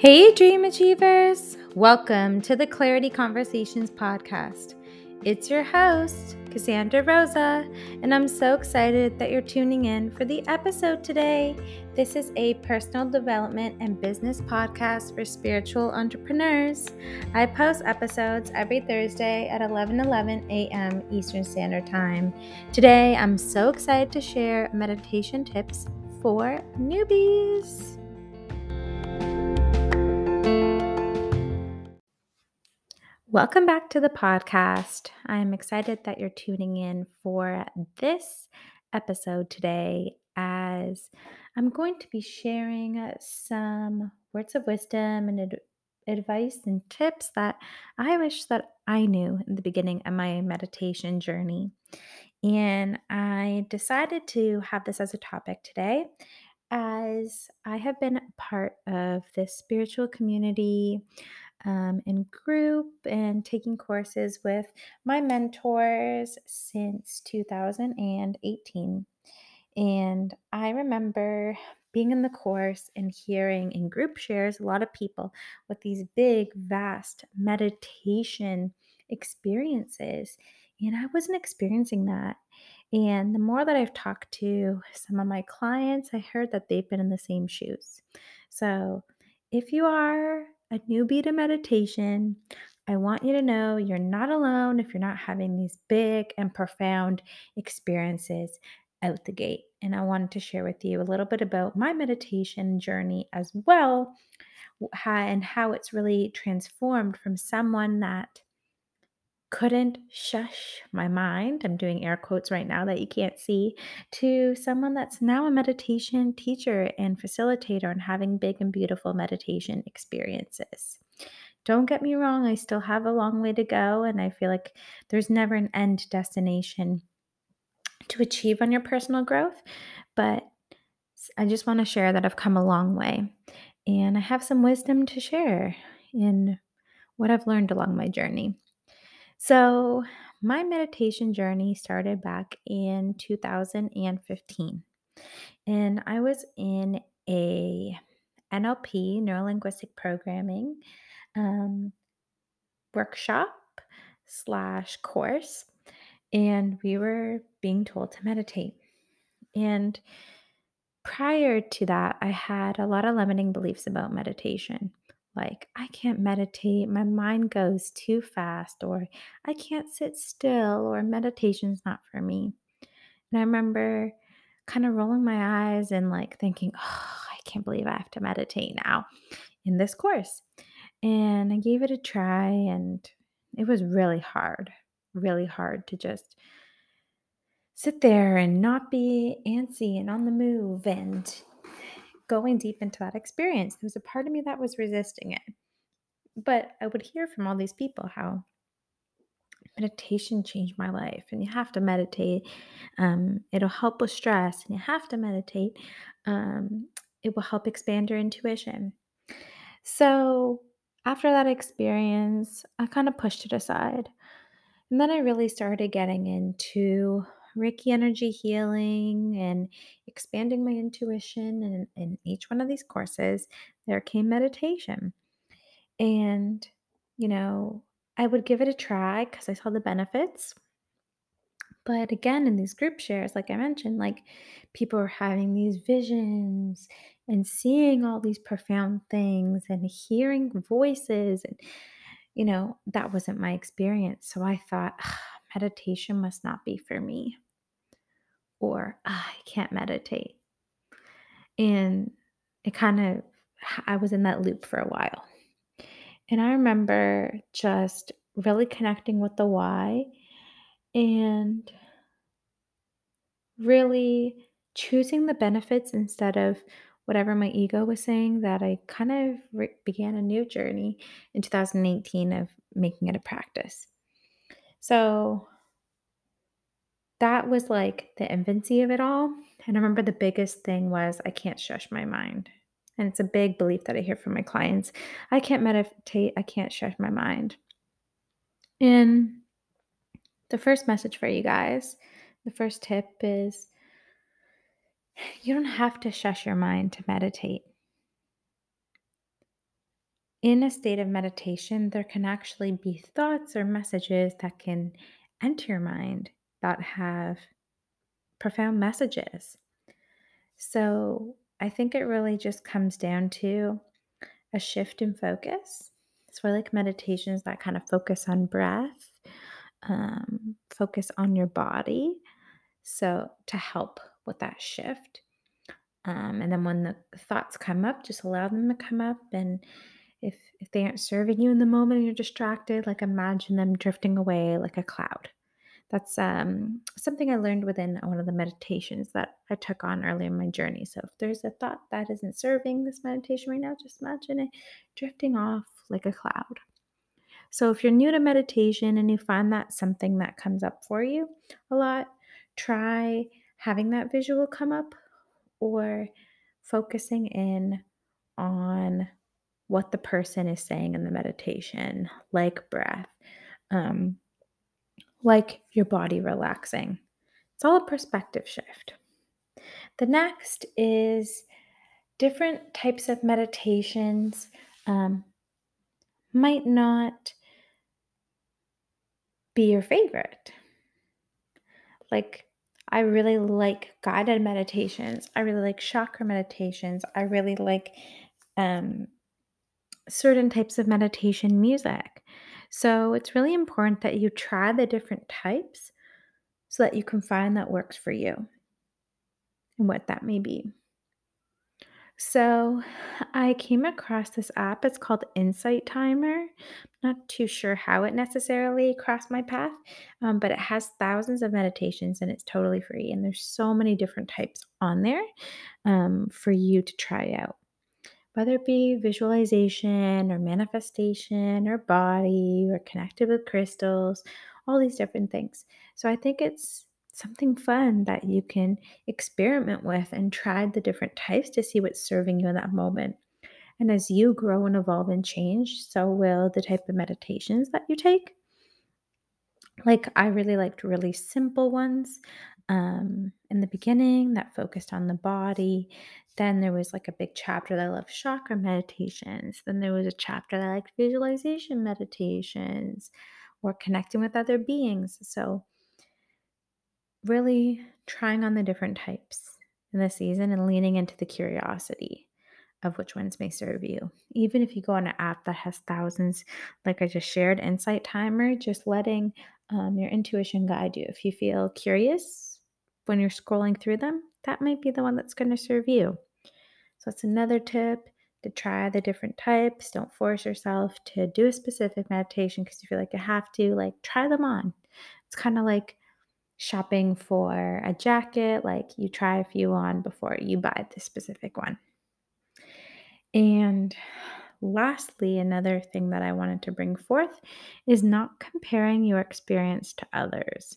Hey, Dream Achievers! Welcome to the Clarity Conversations podcast. It's your host, Cassandra Rosa, and I'm so excited that you're tuning in for the episode today. This is a personal development and business podcast for spiritual entrepreneurs. I post episodes every Thursday at 11 11 a.m. Eastern Standard Time. Today, I'm so excited to share meditation tips for newbies. Welcome back to the podcast. I'm excited that you're tuning in for this episode today as I'm going to be sharing some words of wisdom and ad- advice and tips that I wish that I knew in the beginning of my meditation journey. And I decided to have this as a topic today as I have been part of this spiritual community um, in group and taking courses with my mentors since 2018. And I remember being in the course and hearing in group shares a lot of people with these big, vast meditation experiences. And I wasn't experiencing that. And the more that I've talked to some of my clients, I heard that they've been in the same shoes. So if you are a newbie to meditation, I want you to know you're not alone if you're not having these big and profound experiences out the gate. And I wanted to share with you a little bit about my meditation journey as well and how it's really transformed from someone that couldn't shush my mind. I'm doing air quotes right now that you can't see, to someone that's now a meditation teacher and facilitator and having big and beautiful meditation experiences. Don't get me wrong, I still have a long way to go, and I feel like there's never an end destination to achieve on your personal growth, but I just want to share that I've come a long way and I have some wisdom to share in what I've learned along my journey. So, my meditation journey started back in 2015. And I was in a NLP, neuro linguistic programming um, workshop slash course. And we were being told to meditate. And prior to that, I had a lot of limiting beliefs about meditation like I can't meditate, my mind goes too fast, or I can't sit still, or meditation's not for me. And I remember kind of rolling my eyes and like thinking, oh, I can't believe I have to meditate now in this course. And I gave it a try, and it was really hard, really hard to just sit there and not be antsy and on the move and going deep into that experience. There was a part of me that was resisting it. But I would hear from all these people how meditation changed my life and you have to meditate. Um, it'll help with stress and you have to meditate. Um, it will help expand your intuition. So after that experience, I kind of pushed it aside. And then I really started getting into Reiki energy healing and expanding my intuition. And in each one of these courses, there came meditation. And, you know, I would give it a try because I saw the benefits. But again, in these group shares, like I mentioned, like people are having these visions and seeing all these profound things and hearing voices. And, you know, that wasn't my experience. So I thought, meditation must not be for me or ah, I can't meditate. And it kind of, I was in that loop for a while. And I remember just really connecting with the why and really choosing the benefits instead of whatever my ego was saying that I kind of re- began a new journey in 2018 of making it a practice. So that was like the infancy of it all. And I remember the biggest thing was I can't shush my mind. And it's a big belief that I hear from my clients. I can't meditate, I can't shush my mind. And the first message for you guys, the first tip is you don't have to shush your mind to meditate. In a state of meditation, there can actually be thoughts or messages that can enter your mind that have profound messages. So I think it really just comes down to a shift in focus. So I like meditations that kind of focus on breath, um, focus on your body. So to help with that shift. Um, and then when the thoughts come up, just allow them to come up. And if if they aren't serving you in the moment and you're distracted, like imagine them drifting away like a cloud. That's um, something I learned within one of the meditations that I took on early in my journey. So if there's a thought that isn't serving this meditation right now, just imagine it drifting off like a cloud. So if you're new to meditation and you find that something that comes up for you a lot, try having that visual come up or focusing in on what the person is saying in the meditation, like breath. Um, like your body relaxing. It's all a perspective shift. The next is different types of meditations um, might not be your favorite. Like, I really like guided meditations. I really like chakra meditations. I really like um, certain types of meditation music. So it's really important that you try the different types so that you can find that works for you and what that may be. So I came across this app. It's called Insight Timer. Not too sure how it necessarily crossed my path, um, but it has thousands of meditations and it's totally free. And there's so many different types on there um, for you to try out whether it be visualization or manifestation or body or connected with crystals, all these different things. So I think it's something fun that you can experiment with and try the different types to see what's serving you in that moment. And as you grow and evolve and change, so will the type of meditations that you take. Like, I really liked really simple ones um, in the beginning that focused on the body. Then there was like a big chapter that I loved chakra meditations. Then there was a chapter that I liked visualization meditations or connecting with other beings. So, really trying on the different types in the season and leaning into the curiosity of which ones may serve you. Even if you go on an app that has thousands, like I just shared, Insight Timer, just letting um, your intuition guide you. If you feel curious when you're scrolling through them, that might be the one that's going to serve you. So that's another tip to try the different types. Don't force yourself to do a specific meditation because you feel like you have to. Like, try them on. It's kind of like shopping for a jacket, like, you try a few on before you buy the specific one. And lastly, another thing that I wanted to bring forth is not comparing your experience to others.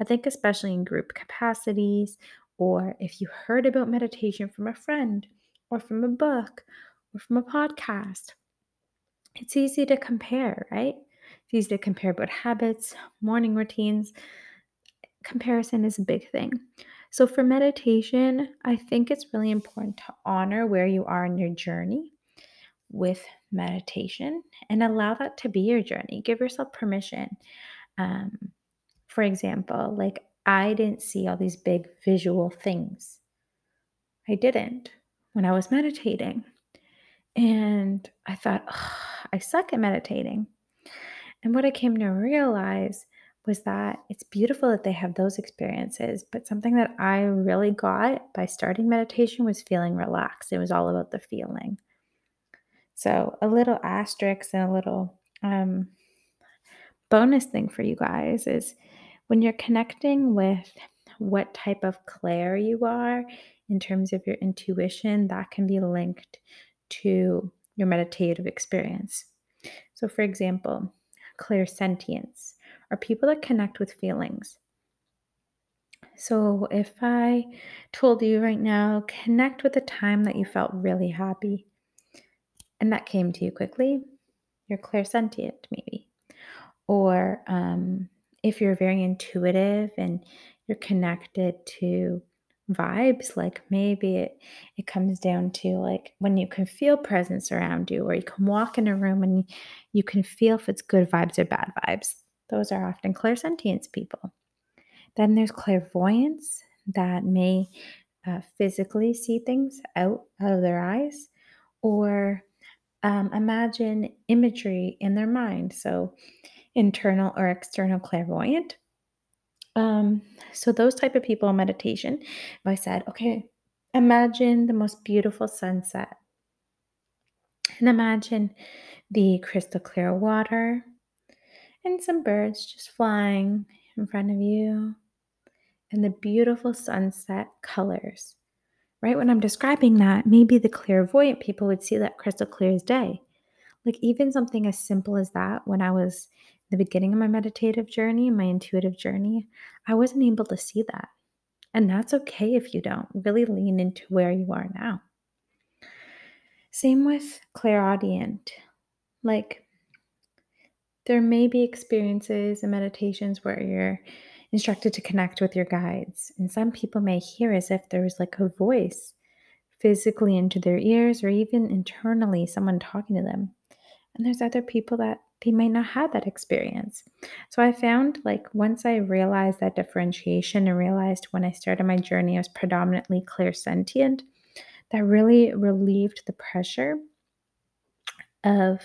I think, especially in group capacities, or if you heard about meditation from a friend, or from a book, or from a podcast, it's easy to compare, right? It's easy to compare about habits, morning routines. Comparison is a big thing. So, for meditation, I think it's really important to honor where you are in your journey with meditation and allow that to be your journey. Give yourself permission. Um, for example, like I didn't see all these big visual things. I didn't when I was meditating. And I thought, I suck at meditating. And what I came to realize was that it's beautiful that they have those experiences. But something that I really got by starting meditation was feeling relaxed. It was all about the feeling. So, a little asterisk and a little um, bonus thing for you guys is when you're connecting with what type of clair you are in terms of your intuition, that can be linked to your meditative experience. So, for example, clairsentience are people that connect with feelings. So, if I told you right now, connect with a time that you felt really happy and that came to you quickly, you're clairsentient, maybe. Or um, if you're very intuitive and you're connected to vibes like maybe it it comes down to like when you can feel presence around you or you can walk in a room and you can feel if it's good vibes or bad vibes. Those are often clairsentience people. Then there's clairvoyance that may uh, physically see things out, out of their eyes or um, imagine imagery in their mind. So internal or external clairvoyant um, so those type of people in meditation, if I said, okay, imagine the most beautiful sunset and imagine the crystal clear water and some birds just flying in front of you and the beautiful sunset colors. Right when I'm describing that, maybe the clairvoyant people would see that crystal clear as day. Like even something as simple as that when I was the beginning of my meditative journey, my intuitive journey, I wasn't able to see that. And that's okay if you don't. Really lean into where you are now. Same with clairaudient. Like, there may be experiences and meditations where you're instructed to connect with your guides. And some people may hear as if there was like a voice physically into their ears or even internally, someone talking to them. And there's other people that they might not have that experience. So I found like once I realized that differentiation and realized when I started my journey I was predominantly clairsentient, that really relieved the pressure of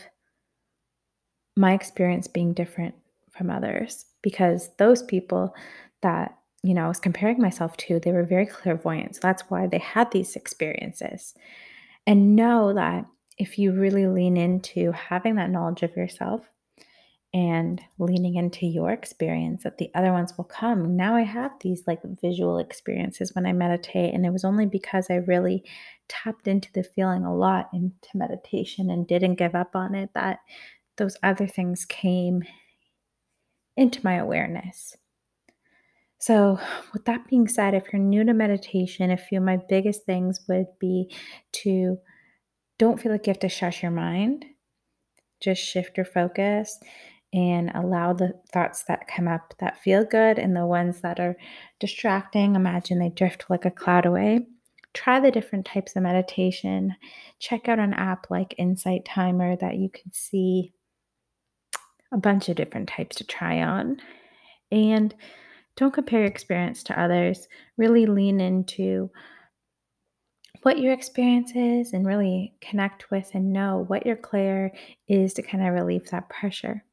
my experience being different from others. Because those people that you know I was comparing myself to they were very clairvoyant. So that's why they had these experiences. And know that if you really lean into having that knowledge of yourself and leaning into your experience that the other ones will come. Now I have these like visual experiences when I meditate and it was only because I really tapped into the feeling a lot into meditation and didn't give up on it that those other things came into my awareness. So, with that being said, if you're new to meditation, a few of my biggest things would be to don't feel like you have to shush your mind. Just shift your focus and allow the thoughts that come up that feel good and the ones that are distracting. Imagine they drift like a cloud away. Try the different types of meditation. Check out an app like Insight Timer that you can see a bunch of different types to try on. And don't compare your experience to others. Really lean into what your experience is and really connect with and know what your clair is to kind of relieve that pressure.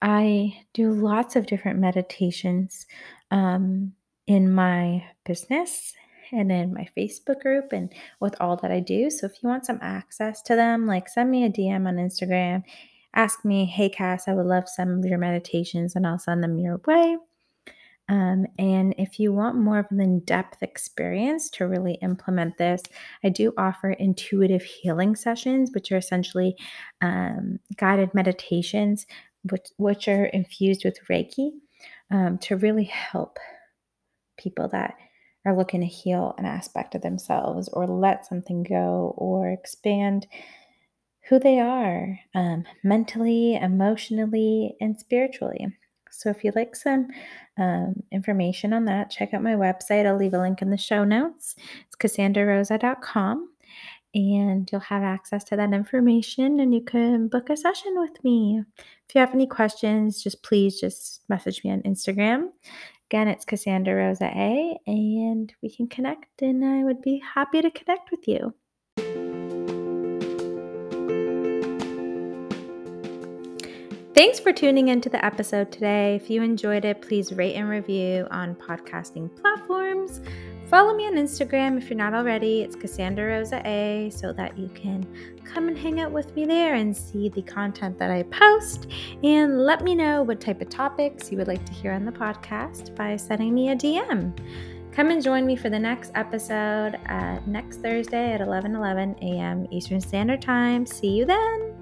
I do lots of different meditations um, in my business and in my Facebook group and with all that I do. So if you want some access to them, like send me a DM on Instagram, ask me, hey Cass, I would love some of your meditations and I'll send them your way. Um, and if you want more of an in depth experience to really implement this, I do offer intuitive healing sessions, which are essentially um, guided meditations, which, which are infused with Reiki um, to really help people that are looking to heal an aspect of themselves or let something go or expand who they are um, mentally, emotionally, and spiritually. So if you'd like some um, information on that, check out my website. I'll leave a link in the show notes. It's cassandrarosa.com and you'll have access to that information and you can book a session with me. If you have any questions, just please just message me on Instagram. Again, it's Cassandra Rosa A, and we can connect, and I would be happy to connect with you. Thanks for tuning into the episode today. If you enjoyed it, please rate and review on podcasting platforms. Follow me on Instagram if you're not already. It's Cassandra Rosa A so that you can come and hang out with me there and see the content that I post. And let me know what type of topics you would like to hear on the podcast by sending me a DM. Come and join me for the next episode uh, next Thursday at 11 11 a.m. Eastern Standard Time. See you then.